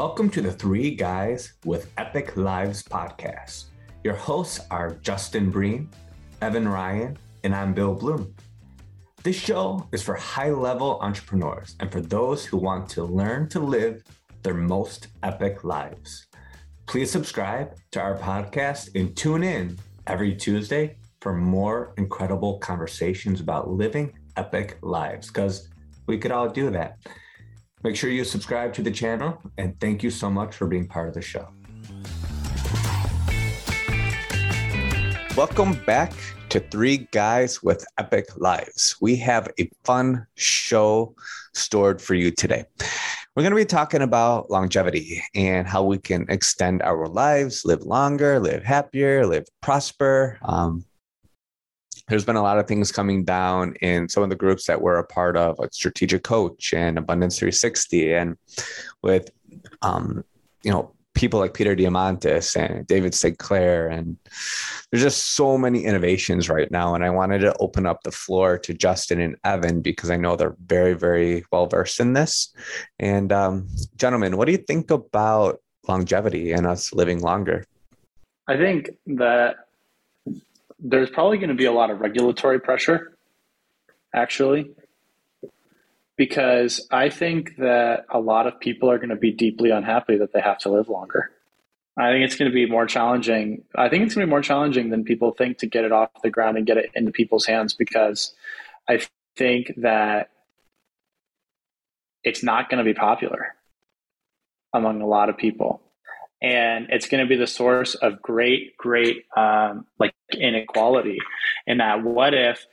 Welcome to the Three Guys with Epic Lives podcast. Your hosts are Justin Breen, Evan Ryan, and I'm Bill Bloom. This show is for high level entrepreneurs and for those who want to learn to live their most epic lives. Please subscribe to our podcast and tune in every Tuesday for more incredible conversations about living epic lives because we could all do that. Make sure you subscribe to the channel and thank you so much for being part of the show. Welcome back to Three Guys with Epic Lives. We have a fun show stored for you today. We're going to be talking about longevity and how we can extend our lives, live longer, live happier, live prosper. Um, there's been a lot of things coming down in some of the groups that we're a part of, like Strategic Coach and Abundance 360, and with um, you know people like Peter Diamandis and David Sinclair, and there's just so many innovations right now. And I wanted to open up the floor to Justin and Evan because I know they're very, very well versed in this. And um, gentlemen, what do you think about longevity and us living longer? I think that there's probably going to be a lot of regulatory pressure, actually, because I think that a lot of people are going to be deeply unhappy that they have to live longer. I think it's going to be more challenging. I think it's going to be more challenging than people think to get it off the ground and get it into people's hands because I think that it's not going to be popular among a lot of people and it's going to be the source of great great um, like inequality. In that what if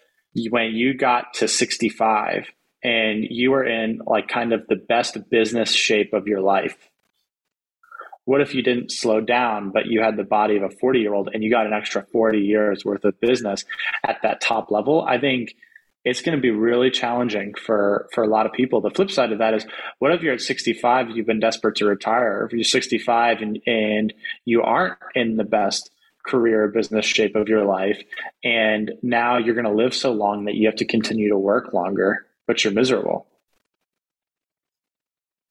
when you got to 65 and you were in like kind of the best business shape of your life what if you didn't slow down but you had the body of a 40 year old and you got an extra 40 years worth of business at that top level? I think it's going to be really challenging for for a lot of people. The flip side of that is, what if you're at 65, you've been desperate to retire, or if you're 65 and and you aren't in the best career business shape of your life, and now you're going to live so long that you have to continue to work longer, but you're miserable.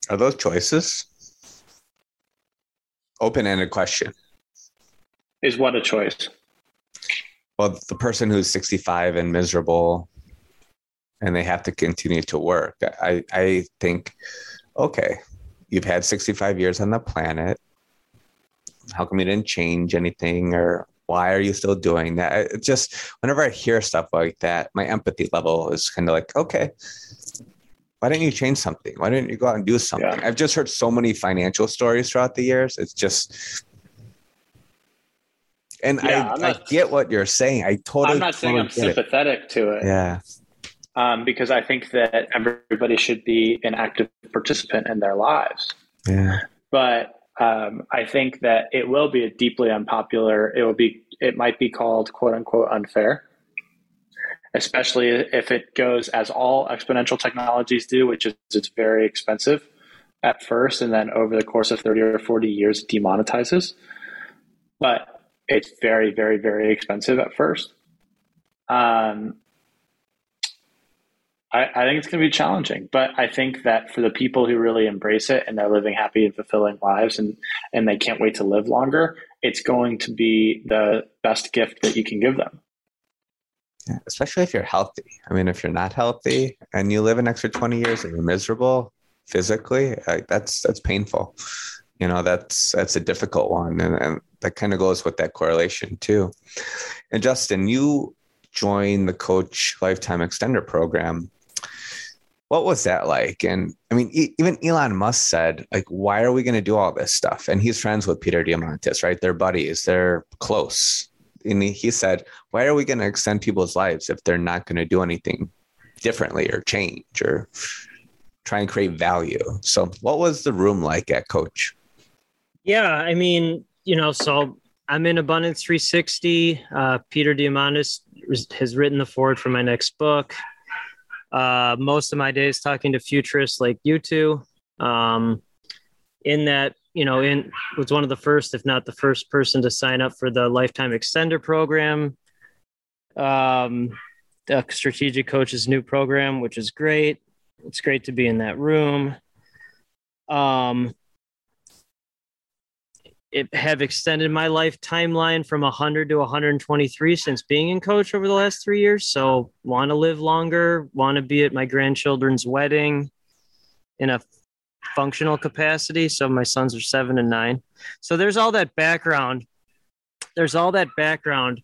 Are those choices? Open-ended question. Is what a choice? Well, the person who's 65 and miserable and they have to continue to work. I, I think, okay, you've had 65 years on the planet. How come you didn't change anything or why are you still doing that? It just whenever I hear stuff like that, my empathy level is kind of like, okay, why didn't you change something? Why didn't you go out and do something? Yeah. I've just heard so many financial stories throughout the years. It's just and yeah, I, not, I get what you're saying. I totally. I'm not saying I'm sympathetic it. to it. Yeah, um, because I think that everybody should be an active participant in their lives. Yeah. But um, I think that it will be a deeply unpopular. It will be. It might be called "quote unquote" unfair, especially if it goes as all exponential technologies do, which is it's very expensive at first, and then over the course of thirty or forty years, it demonetizes. But it's very, very, very expensive at first. Um, I, I think it's going to be challenging, but I think that for the people who really embrace it and they're living happy and fulfilling lives and, and they can't wait to live longer, it's going to be the best gift that you can give them. Yeah, especially if you're healthy. I mean, if you're not healthy and you live an extra 20 years and you're miserable physically, that's, that's painful. You know, that's, that's a difficult one. And, and that kind of goes with that correlation too. And Justin, you joined the coach lifetime extender program what was that like? And I mean, even Elon Musk said, like, why are we going to do all this stuff? And he's friends with Peter Diamandis, right? They're buddies, they're close. And he said, why are we going to extend people's lives if they're not going to do anything differently or change or try and create value? So, what was the room like at Coach? Yeah, I mean, you know, so I'm in Abundance 360. Uh, Peter Diamandis has written the foreword for my next book uh, most of my days talking to futurists like you two. Um, in that, you know, in was one of the first, if not the first person to sign up for the lifetime extender program. Um, the strategic coach's new program, which is great. It's great to be in that room. Um, have extended my life timeline from 100 to 123 since being in coach over the last three years. So, want to live longer, want to be at my grandchildren's wedding in a functional capacity. So, my sons are seven and nine. So, there's all that background. There's all that background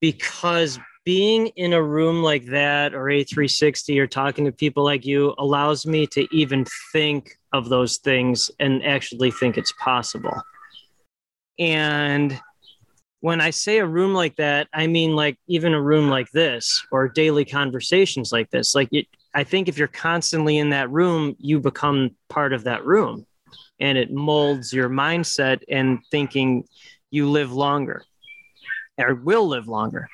because being in a room like that or A360 or talking to people like you allows me to even think of those things and actually think it's possible. And when I say a room like that, I mean like even a room like this or daily conversations like this. Like it, I think if you're constantly in that room, you become part of that room and it molds your mindset and thinking you live longer or will live longer.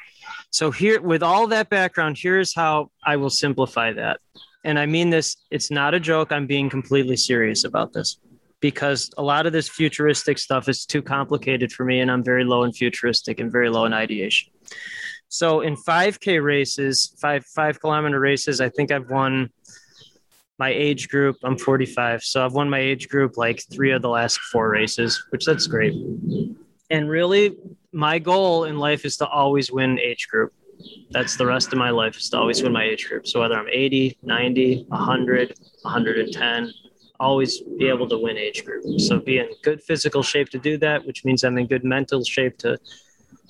So here with all that background, here's how I will simplify that. And I mean this, it's not a joke. I'm being completely serious about this because a lot of this futuristic stuff is too complicated for me and I'm very low in futuristic and very low in ideation. So in 5K races, five five kilometer races, I think I've won my age group. I'm 45, so I've won my age group like three of the last four races, which that's great. And really, my goal in life is to always win age group. That's the rest of my life is to always win my age group. So whether I'm 80, 90, 100, 110, always be able to win age group. So be in good physical shape to do that, which means I'm in good mental shape to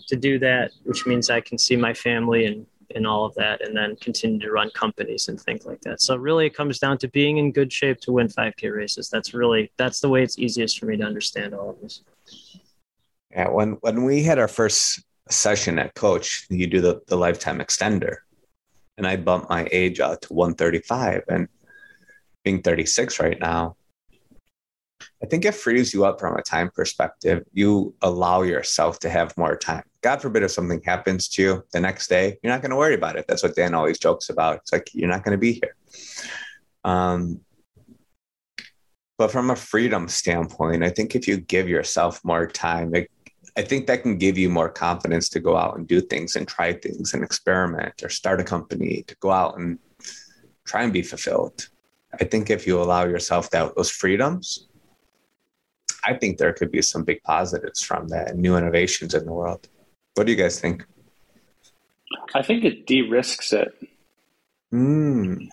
to do that, which means I can see my family and and all of that, and then continue to run companies and things like that. So really, it comes down to being in good shape to win 5K races. That's really that's the way it's easiest for me to understand all of this. Yeah, when when we had our first session at Coach, you do the the lifetime extender, and I bumped my age out to 135, and being 36 right now, I think it frees you up from a time perspective. You allow yourself to have more time. God forbid if something happens to you the next day, you're not going to worry about it. That's what Dan always jokes about. It's like you're not going to be here. Um, but from a freedom standpoint, I think if you give yourself more time, it, I think that can give you more confidence to go out and do things and try things and experiment or start a company to go out and try and be fulfilled. I think if you allow yourself that those freedoms, I think there could be some big positives from that and new innovations in the world. What do you guys think? I think it de-risks it. Mm.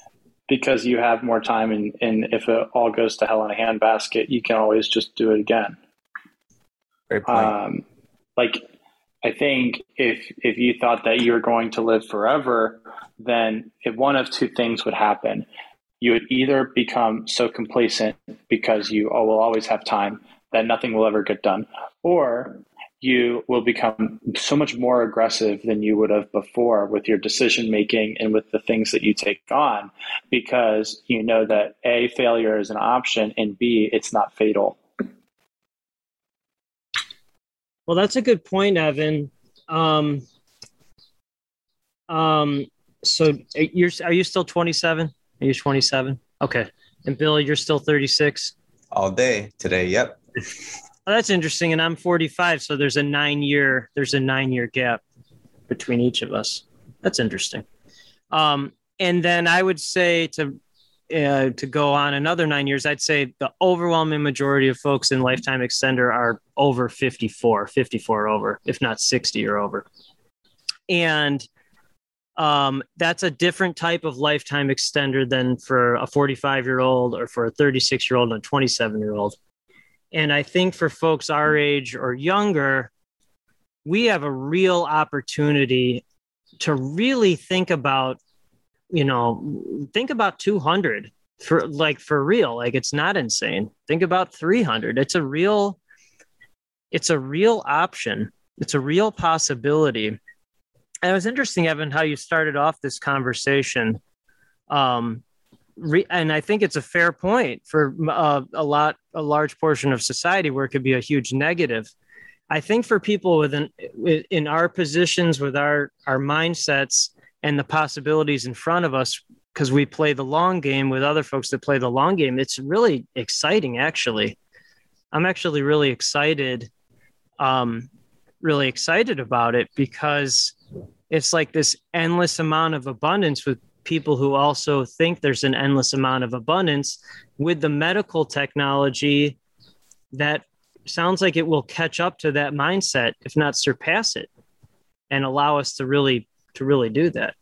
Because you have more time, and, and if it all goes to hell in a handbasket, you can always just do it again. Great point. Um, like, I think if if you thought that you were going to live forever, then if one of two things would happen you would either become so complacent because you will always have time that nothing will ever get done, or you will become so much more aggressive than you would have before with your decision making and with the things that you take on because you know that A, failure is an option, and B, it's not fatal. Well, that's a good point, Evan. Um, um, so you're are you still 27? Are you 27? Okay. And Bill, you're still 36? All day today. Yep. Oh, that's interesting. And I'm 45. So there's a nine year, there's a nine year gap between each of us. That's interesting. Um, and then I would say to, uh, to go on another nine years, I'd say the overwhelming majority of folks in lifetime extender are over 54, 54 over, if not 60 or over. And um, that's a different type of lifetime extender than for a 45 year old or for a 36 year old and a 27 year old. And I think for folks our age or younger, we have a real opportunity to really think about, you know, think about 200 for like for real. Like it's not insane. Think about 300. It's a real, it's a real option. It's a real possibility it was interesting, Evan, how you started off this conversation. Um, re- and I think it's a fair point for uh, a lot, a large portion of society where it could be a huge negative. I think for people within in our positions with our our mindsets and the possibilities in front of us, because we play the long game with other folks that play the long game, it's really exciting. Actually, I'm actually really excited. Um, really excited about it because it's like this endless amount of abundance with people who also think there's an endless amount of abundance with the medical technology that sounds like it will catch up to that mindset, if not surpass it, and allow us to really to really do that.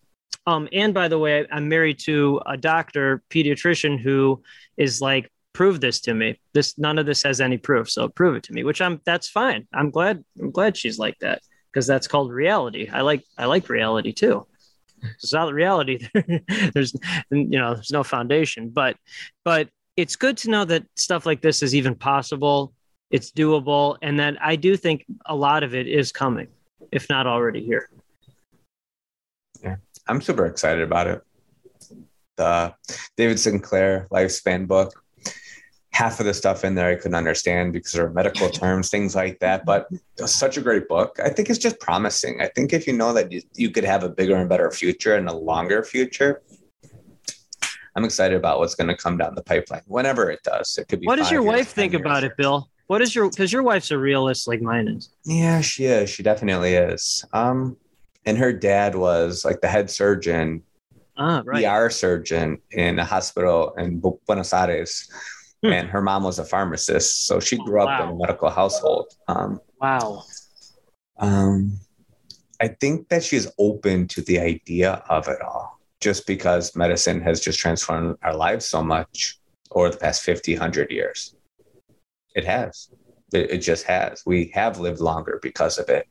Um, and by the way, I'm married to a doctor, pediatrician, who is like, prove this to me. This none of this has any proof, so prove it to me. Which I'm that's fine. I'm glad I'm glad she's like that because that's called reality. I like I like reality too. It's not reality. there's you know there's no foundation, but but it's good to know that stuff like this is even possible. It's doable, and that I do think a lot of it is coming, if not already here. Yeah, I'm super excited about it. The David Sinclair lifespan book. Half of the stuff in there I couldn't understand because there are medical terms, things like that. But such a great book. I think it's just promising. I think if you know that you, you could have a bigger and better future and a longer future, I'm excited about what's going to come down the pipeline whenever it does. It could be. What does your years, wife think years. about it, Bill? What is your because your wife's a realist like mine is. Yeah, she is. She definitely is. Um, and her dad was like the head surgeon, Ah, right. ER surgeon in a hospital in Buenos Aires, Hmm. and her mom was a pharmacist, so she Oh, grew up in a medical household. Um, Wow. um, I think that she's open to the idea of it all, just because medicine has just transformed our lives so much over the past 50, 100 years. It has. It, it just has. We have lived longer because of it.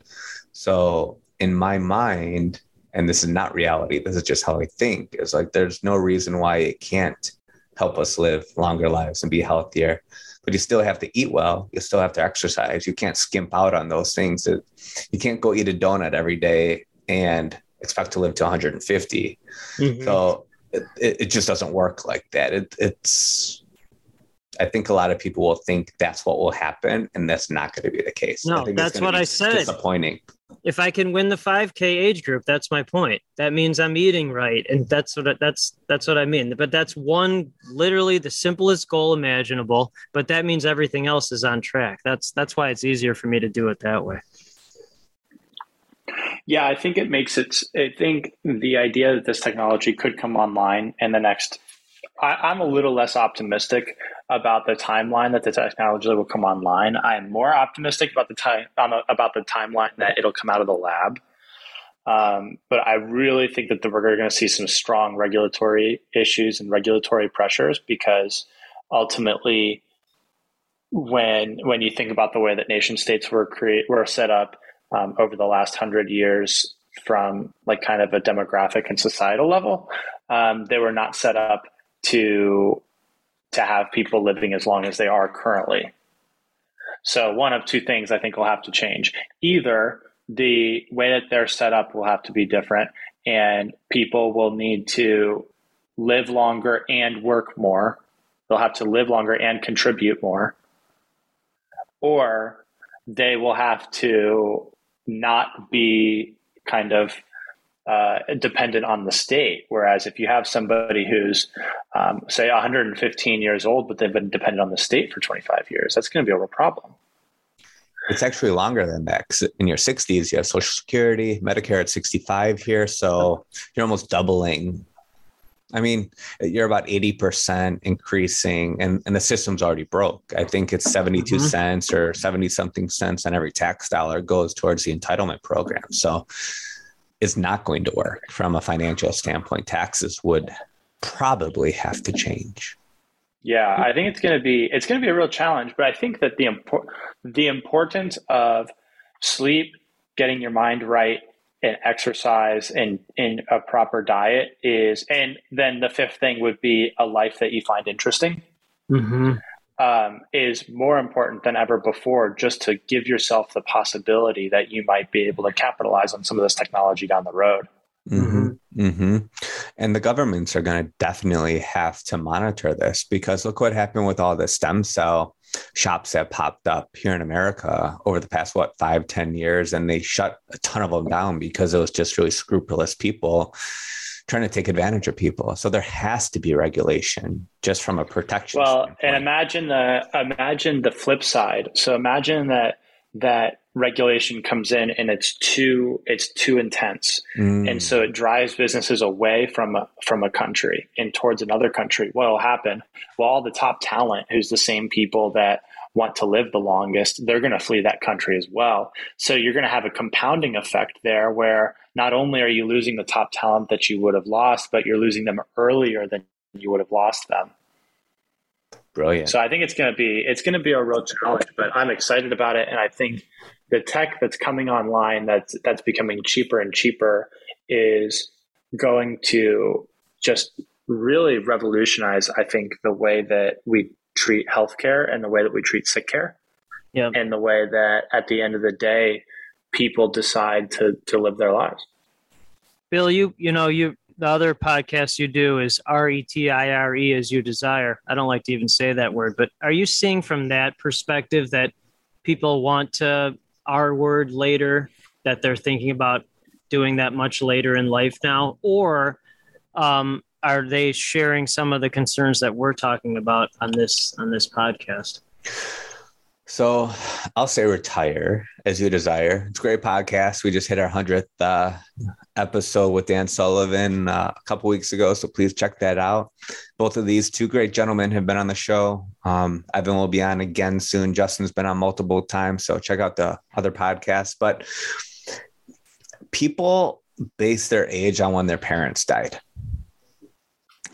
So, in my mind, and this is not reality, this is just how I think, is like there's no reason why it can't help us live longer lives and be healthier. But you still have to eat well. You still have to exercise. You can't skimp out on those things. You can't go eat a donut every day and expect to live to 150. Mhm. So it, it it just doesn't work like that. It, it's, I think a lot of people will think that's what will happen, and that's not going to be the case. No, I think that's what I said. Disappointing. if I can win the 5K age group, that's my point. That means I'm eating right, and that's what I, that's that's what I mean. But that's one literally the simplest goal imaginable. But that means everything else is on track. That's that's why it's easier for me to do it that way. Yeah, I think it makes it. I think the idea that this technology could come online in the next. I, I'm a little less optimistic about the timeline that the technology will come online. I'm more optimistic about the time about the timeline that it'll come out of the lab. Um, but I really think that the, we're going to see some strong regulatory issues and regulatory pressures because ultimately, when when you think about the way that nation states were create were set up um, over the last hundred years from like kind of a demographic and societal level, um, they were not set up to to have people living as long as they are currently. So one of two things I think will have to change. Either the way that they're set up will have to be different and people will need to live longer and work more. They'll have to live longer and contribute more. Or they will have to not be kind of uh, dependent on the state. Whereas if you have somebody who's, um, say, 115 years old, but they've been dependent on the state for 25 years, that's going to be a real problem. It's actually longer than that. in your 60s, you have Social Security, Medicare at 65 here. So you're almost doubling. I mean, you're about 80% increasing, and, and the system's already broke. I think it's 72 Mhm. cents or 70 something cents on every tax dollar goes towards the entitlement program. So it's not going to work from a financial standpoint. Taxes would probably have to change. Yeah, I think it's going to be it's going to be a real challenge, but I think that the import the importance of sleep, getting your mind right, and exercise and in a proper diet is, and then the fifth thing would be a life that you find interesting. Mm-hmm. Um, is more important than ever before just to give yourself the possibility that you might be able to capitalize on some of this technology down the road. hmm hmm And the governments are going to definitely have to monitor this because look what happened with all the stem cell shops that popped up here in America over the past, what, five, ten years. And they shut a ton of them down because it was just really scrupulous people trying to take advantage of people. So there has to be regulation just from a protection. Well, standpoint. and imagine the imagine the flip side. So imagine that that regulation comes in and it's too it's too intense, Mm. and so it drives businesses away from a, from a country and towards another country. What will happen? Well, all the top talent, who's the same people that want to live the longest, they're going to flee that country as well. So you're going to have a compounding effect there where not only are you losing the top talent that you would have lost, but you're losing them earlier than you would have lost them. Brilliant. So I think it's going to be it's going to be a real challenge, but I'm excited about it, and I think the tech that's coming online that's that's becoming cheaper and cheaper is going to just really revolutionize. I think the way that we treat healthcare and the way that we treat sick care, yeah, and the way that at the end of the day, people decide to to live their lives. Bill, you you know you the other podcast you do is R E T I R E as you desire. I don't like to even say that word, but are you seeing from that perspective that people want to R word later, that they're thinking about doing that much later in life now? Or um, are they sharing some of the concerns that we're talking about on this on this podcast? So I'll say retire as you desire. It's a great podcast. We just hit our 100th uh, episode with Dan Sullivan uh, a couple weeks ago. So please check that out. Both of these two great gentlemen have been on the show. Um, Evan will be on again soon. Justin's been on multiple times. So check out the other podcasts. But people base their age on when their parents died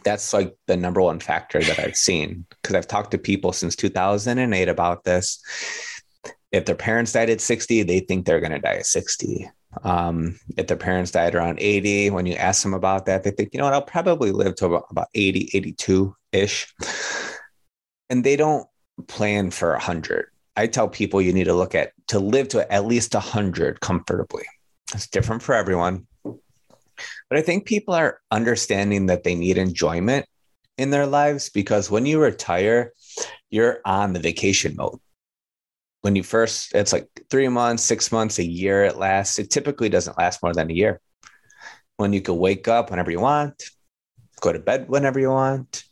that's like the number one factor that I've seen because I've talked to people since 2008 about this. If their parents died at 60, they think they're going to die at 60. Um, if their parents died around 80, when you ask them about that, they think, you know what, I'll probably live to about, about 80, 82 ish. And they don't plan for 100. I tell people you need to look at to live to at least 100 comfortably. It's different for everyone. But I think people are understanding that they need enjoyment in their lives because when you retire, you're on the vacation mode. When you first, it's like three months, six months, a year it lasts. It typically doesn't last more than a year. When you can wake up whenever you want, go to bed whenever you want.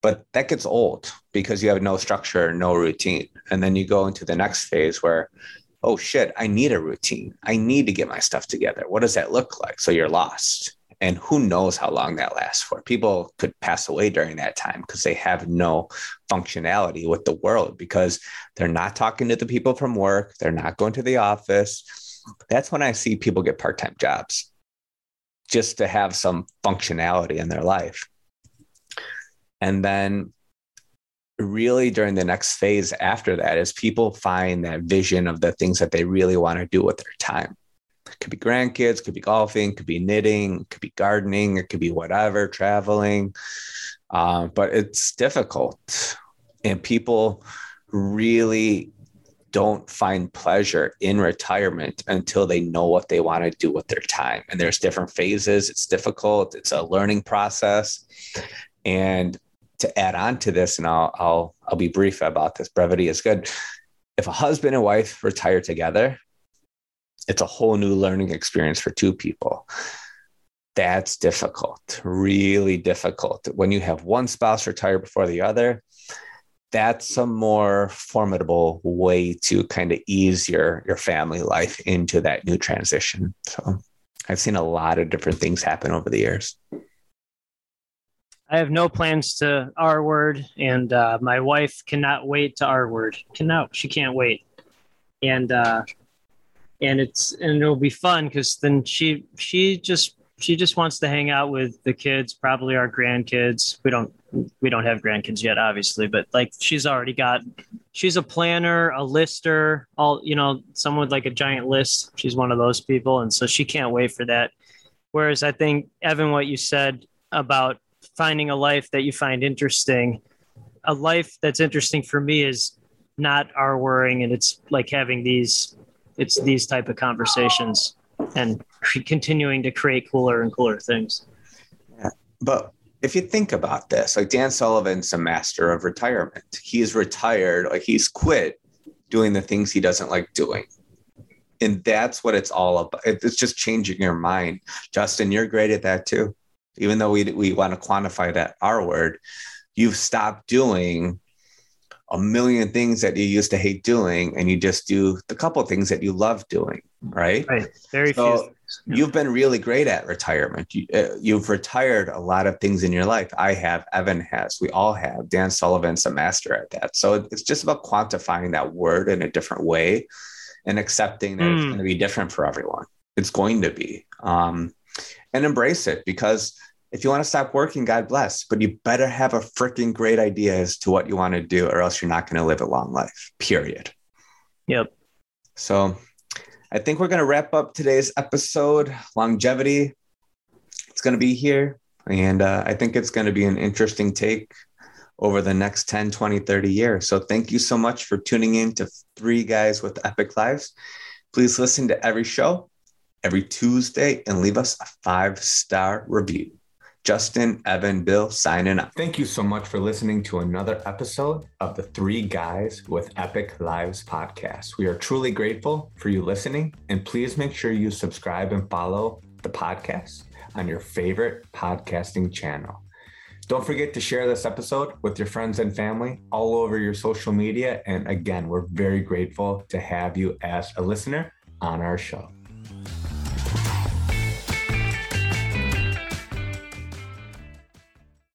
But that gets old because you have no structure, no routine. And then you go into the next phase where oh shit, I need a routine. I need to get my stuff together. What does that look like? So you're lost. And who knows how long that lasts for? People could pass away during that time because they have no functionality with the world because they're not talking to the people from work. They're not going to the office. That's when I see people get part time jobs just to have some functionality in their life. And then really during the next phase after that is people find that vision of the things that they really want to do with their time. It could be grandkids, could be golfing, could be knitting, could be gardening, it could be whatever, traveling. Uh, but it's difficult. And people really don't find pleasure in retirement until they know what they want to do with their time. And there's different phases. It's difficult. It's a learning process. And to add on to this, and I'll I'll I'll be brief about this. Brevity is good. If a husband and wife retire together, it's a whole new learning experience for two people. That's difficult, really difficult. When you have one spouse retire before the other, that's a more formidable way to kind of ease your your family life into that new transition. So I've seen a lot of different things happen over the years. I have no plans to R word, and uh, my wife cannot wait to R word. Cannot, she can't wait, and uh, and it's and it'll be fun because then she she just she just wants to hang out with the kids, probably our grandkids. We don't we don't have grandkids yet, obviously, but like she's already got she's a planner, a lister, all you know, someone with like a giant list. She's one of those people, and so she can't wait for that. Whereas I think Evan, what you said about finding a life that you find interesting. A life that's interesting for me is not our worrying, and it's like having these, it's these type of conversations and continuing to create cooler and cooler things. Yeah. But if you think about this, like Dan Sullivan's a master of retirement. He's retired, like he's quit doing the things he doesn't like doing. And that's what it's all about. It's just changing your mind. Justin, you're great at that too even though we, we want to quantify that R word, you've stopped doing a million things that you used to hate doing and you just do the couple things that you love doing right right very so, few you've been really great at retirement. You, uh, you've retired a lot of things in your life. I have, Evan has, we all have. Dan Sullivan's a master at that. So it's just about quantifying that word in a different way and accepting that mm. it's hmm. going to be different for everyone. It's going to be. Um, and embrace it because if you want to stop working, God bless, but you better have a freaking great idea as to what you want to do, or else you're not going to live a long life, period. Yep. So I think we're going to wrap up today's episode. Longevity, it's going to be here. And uh, I think it's going to be an interesting take over the next 10, 20, 30 years. So thank you so much for tuning in to Three Guys with Epic Lives. Please listen to every show every Tuesday and leave us a five star review. Justin, Evan, Bill signing up. Thank you so much for listening to another episode of the Three Guys with Epic Lives podcast. We are truly grateful for you listening, and please make sure you subscribe and follow the podcast on your favorite podcasting channel. Don't forget to share this episode with your friends and family all over your social media. And again, we're very grateful to have you as a listener on our show.